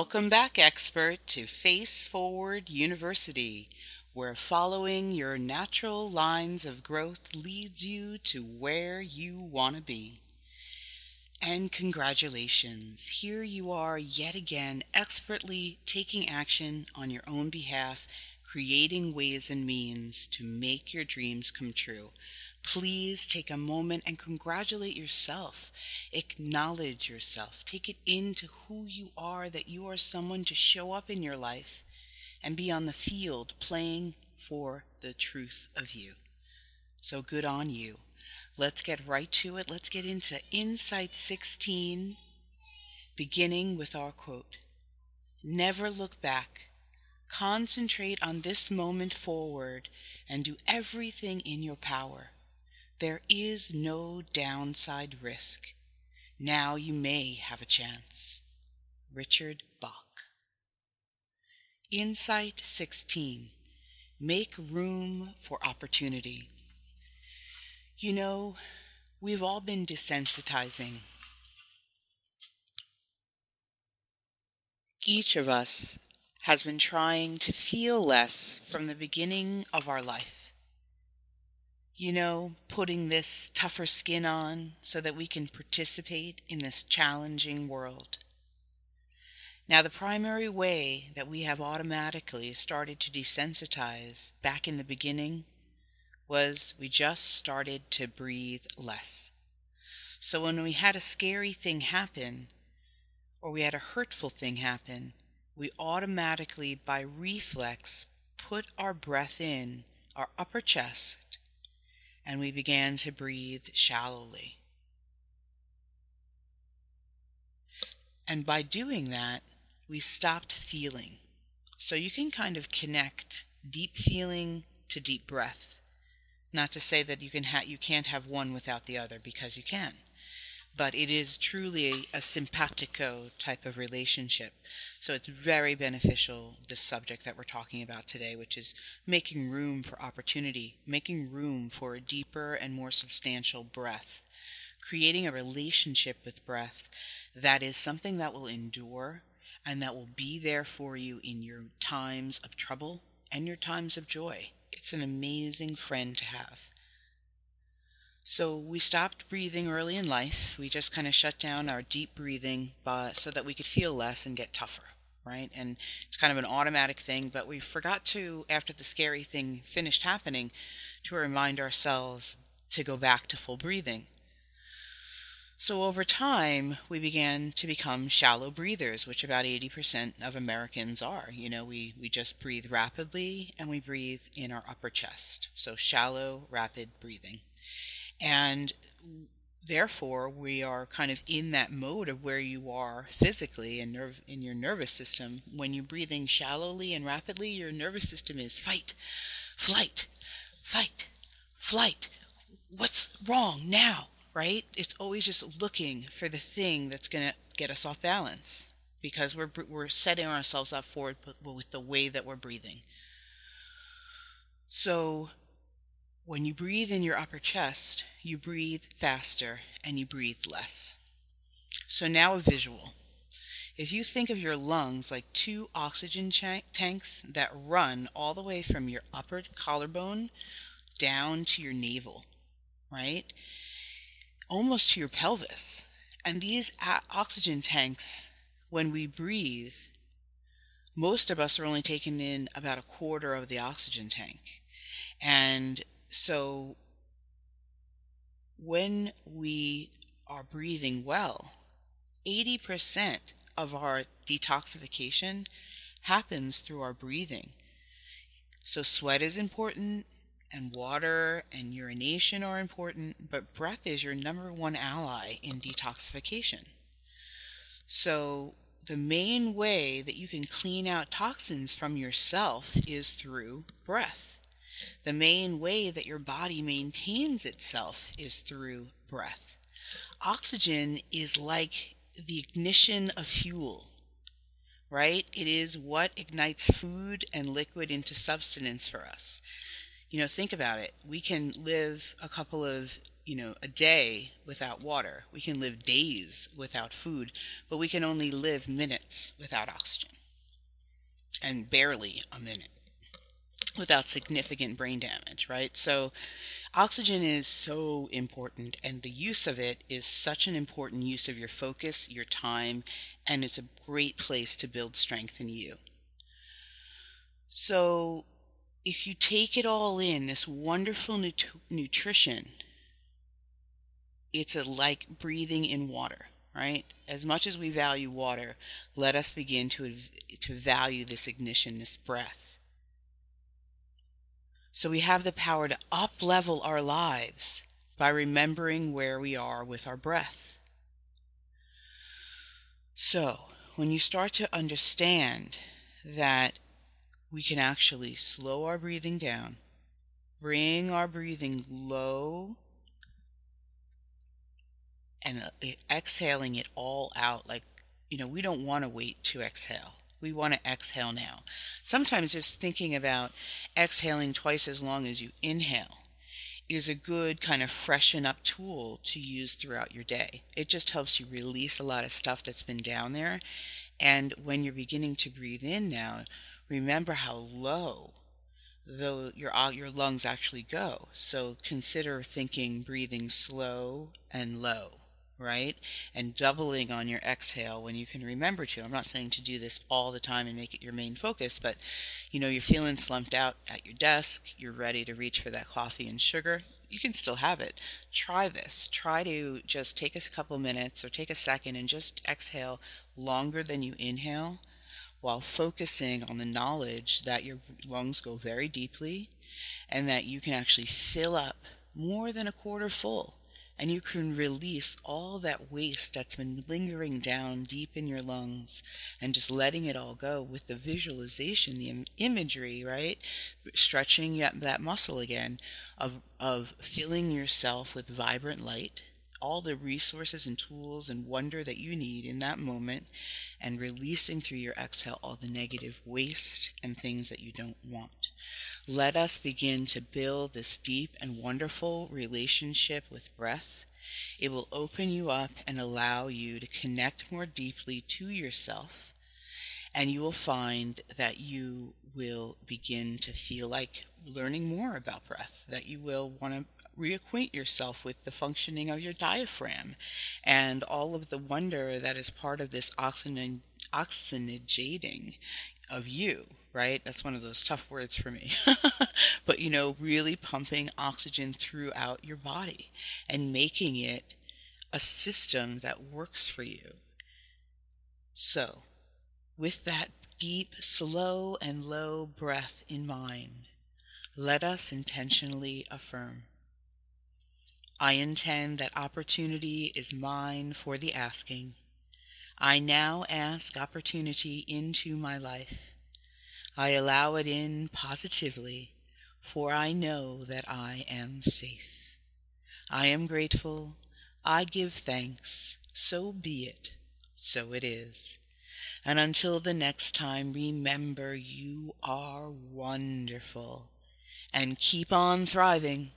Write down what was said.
Welcome back, expert, to Face Forward University, where following your natural lines of growth leads you to where you want to be. And congratulations, here you are yet again expertly taking action on your own behalf, creating ways and means to make your dreams come true. Please take a moment and congratulate yourself. Acknowledge yourself. Take it into who you are, that you are someone to show up in your life and be on the field playing for the truth of you. So good on you. Let's get right to it. Let's get into Insight 16, beginning with our quote Never look back. Concentrate on this moment forward and do everything in your power. There is no downside risk. Now you may have a chance. Richard Bach. Insight 16 Make room for opportunity. You know, we've all been desensitizing. Each of us has been trying to feel less from the beginning of our life. You know, putting this tougher skin on so that we can participate in this challenging world. Now, the primary way that we have automatically started to desensitize back in the beginning was we just started to breathe less. So when we had a scary thing happen, or we had a hurtful thing happen, we automatically, by reflex, put our breath in our upper chest and we began to breathe shallowly. And by doing that, we stopped feeling. So you can kind of connect deep feeling to deep breath. Not to say that you can ha- you can't have one without the other because you can. But it is truly a simpatico type of relationship. So it's very beneficial, this subject that we're talking about today, which is making room for opportunity, making room for a deeper and more substantial breath, creating a relationship with breath that is something that will endure and that will be there for you in your times of trouble and your times of joy. It's an amazing friend to have. So we stopped breathing early in life. We just kind of shut down our deep breathing so that we could feel less and get tougher, right? And it's kind of an automatic thing, but we forgot to, after the scary thing finished happening, to remind ourselves to go back to full breathing. So over time, we began to become shallow breathers, which about 80% of Americans are. You know, we, we just breathe rapidly and we breathe in our upper chest. So shallow, rapid breathing. And therefore, we are kind of in that mode of where you are physically and nerve in your nervous system. When you're breathing shallowly and rapidly, your nervous system is fight, flight, fight, flight. What's wrong now? right? It's always just looking for the thing that's going to get us off balance because we're we're setting ourselves up for it with the way that we're breathing. So when you breathe in your upper chest, you breathe faster and you breathe less. So now a visual. If you think of your lungs like two oxygen tanks that run all the way from your upper collarbone down to your navel, right? almost to your pelvis. And these oxygen tanks, when we breathe, most of us are only taking in about a quarter of the oxygen tank. And so when we are breathing well, 80% of our detoxification happens through our breathing. So sweat is important, and water and urination are important, but breath is your number one ally in detoxification. So, the main way that you can clean out toxins from yourself is through breath. The main way that your body maintains itself is through breath. Oxygen is like the ignition of fuel, right? It is what ignites food and liquid into substance for us you know, think about it. We can live a couple of you know, a day without water. We can live days without food, but we can only live minutes without oxygen. And barely a minute without significant brain damage, right? So oxygen is so important and the use of it is such an important use of your focus, your time, and it's a great place to build strength in you. So if you take it all in, this wonderful nut- nutrition it's a like breathing in water, right? As much as we value water, let us begin to, to value this ignition, this breath. So we have the power to up level our lives by remembering where we are with our breath. So, when you start to understand that we can actually slow our breathing down, bring our breathing low and uh, exhaling it all out like you know we don't want to wait to exhale we want to exhale now. Sometimes just thinking about exhaling twice as long as you inhale is a good kind of freshen up tool to use throughout your day. It just helps you release a lot of stuff that's been down there. And when you're beginning to breathe in now remember how low though your uh, your lungs actually go. So consider thinking breathing slow and low right? And doubling on your exhale when you can remember to. I'm not saying to do this all the time and make it your main focus, but you know, you're feeling slumped out at your desk, you're ready to reach for that coffee and sugar. You can still have it. Try this. Try to just take a couple minutes or take a second and just exhale longer than you inhale while focusing on the knowledge that your lungs go very deeply and that you can actually fill up more than a quarter full and you can release all that waste that's been lingering down deep in your lungs and just letting it all go with the visualization, the Im- imagery, right? Stretching that muscle again of, of filling yourself with vibrant light, all the resources and tools and wonder that you need in that moment, and releasing through your exhale all the negative waste and things that you don't want. Let us begin to build this deep and wonderful relationship with breath. It will open you up and allow you to connect more deeply to yourself. And you will find that you will begin to feel like learning more about breath, that you will want to reacquaint yourself with the functioning of your diaphragm and all of the wonder that is part of this oxygen, oxygenating of you right? That's one of those tough words for me. but, you know, really pumping oxygen throughout your body and making it a system that works for you. So, with that deep, slow, and low breath in mind, let us intentionally affirm. I intend that opportunity is mine for the asking. I now ask opportunity into my life. I allow it in positively, for I know that I am safe. I am grateful. I give thanks. So be it. So it is. And until the next time, remember you are wonderful. And keep on thriving.